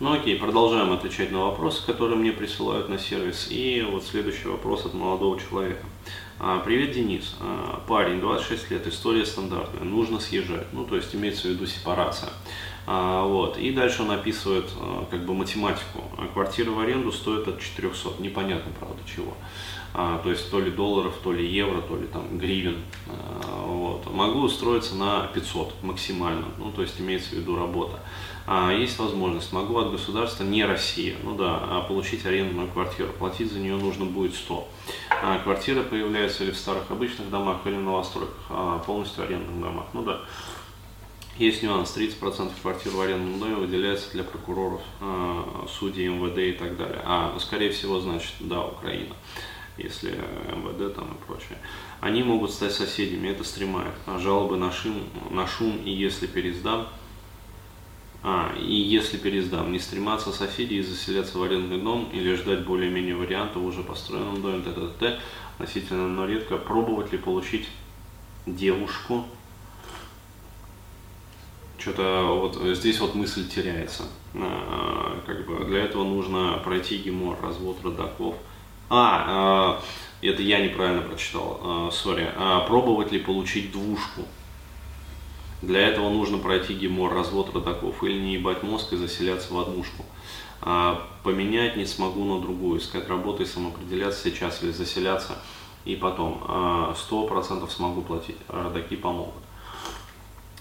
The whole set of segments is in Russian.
Ну окей, продолжаем отвечать на вопросы, которые мне присылают на сервис. И вот следующий вопрос от молодого человека. А, Привет, Денис. А, Парень, 26 лет, история стандартная, нужно съезжать. Ну, то есть имеется в виду сепарация. А, вот. И дальше он описывает как бы математику. Квартира в аренду стоит от 400, непонятно, правда, чего. То есть то ли долларов, то ли евро, то ли там гривен. Могу устроиться на 500 максимально, ну, то есть имеется в виду работа. А, есть возможность, могу от государства, не Россия, ну да, а получить арендную квартиру, платить за нее нужно будет 100. А, квартира появляется или в старых обычных домах, или в новостройках, а, полностью арендных домах, ну да. Есть нюанс, 30% квартир в арендном доме выделяется для прокуроров, а, судей, МВД и так далее. А, скорее всего, значит, да, Украина если МВД там и прочее, они могут стать соседями, это стремает. Жалобы на шум, на шум и если пересдам, а, и если пересдам, не стрематься соседей и заселяться в арендный дом или ждать более-менее вариантов уже построенном доме, т, т, т, относительно, но редко пробовать ли получить девушку. Что-то вот здесь вот мысль теряется. А, как бы для этого нужно пройти гемор, развод родаков. А, а это я неправильно прочитал, сори. А, пробовать ли получить двушку? Для этого нужно пройти гемор, развод родаков или не ебать мозг и заселяться в однушку. А поменять не смогу на другую, искать работу и самоопределяться сейчас или заселяться и потом. А, сто процентов смогу платить, а родаки помогут.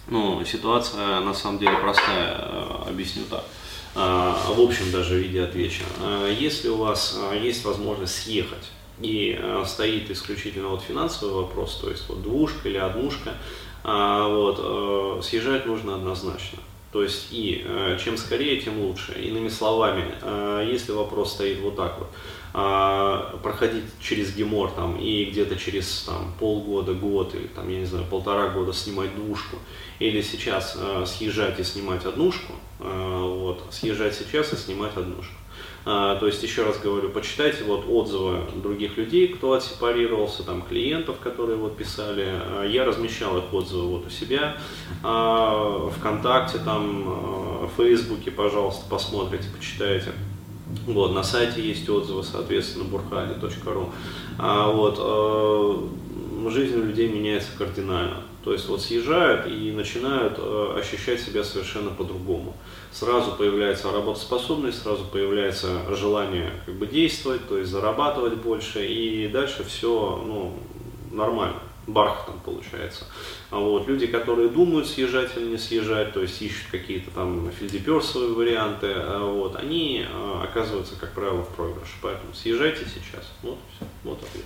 Ну, ситуация на самом деле простая, а, объясню так. В общем, даже в виде отвечу. Если у вас есть возможность съехать, и стоит исключительно вот финансовый вопрос, то есть вот двушка или однушка, вот, э, съезжать нужно однозначно. То есть и э, чем скорее, тем лучше. Иными словами, э, если вопрос стоит вот так вот, а, проходить через гемор там и где-то через там, полгода, год или там, я не знаю, полтора года снимать двушку, или сейчас съезжать и снимать однушку, вот, съезжать сейчас и снимать однушку. А, то есть, еще раз говорю, почитайте вот отзывы других людей, кто отсепарировался, там клиентов, которые вот писали. А, я размещал их отзывы вот у себя, а, ВКонтакте, там, в Фейсбуке, пожалуйста, посмотрите, почитайте. Вот, на сайте есть отзывы, соответственно. А, вот, жизнь людей меняется кардинально. То есть вот съезжают и начинают э, ощущать себя совершенно по-другому. Сразу появляется работоспособность, сразу появляется желание как бы действовать, то есть зарабатывать больше, и дальше все ну, нормально бархатом получается. А вот люди, которые думают съезжать или не съезжать, то есть ищут какие-то там фельдеперсовые варианты, а вот, они э, оказываются, как правило, в проигрыше. Поэтому съезжайте сейчас. Вот, все, вот ответ.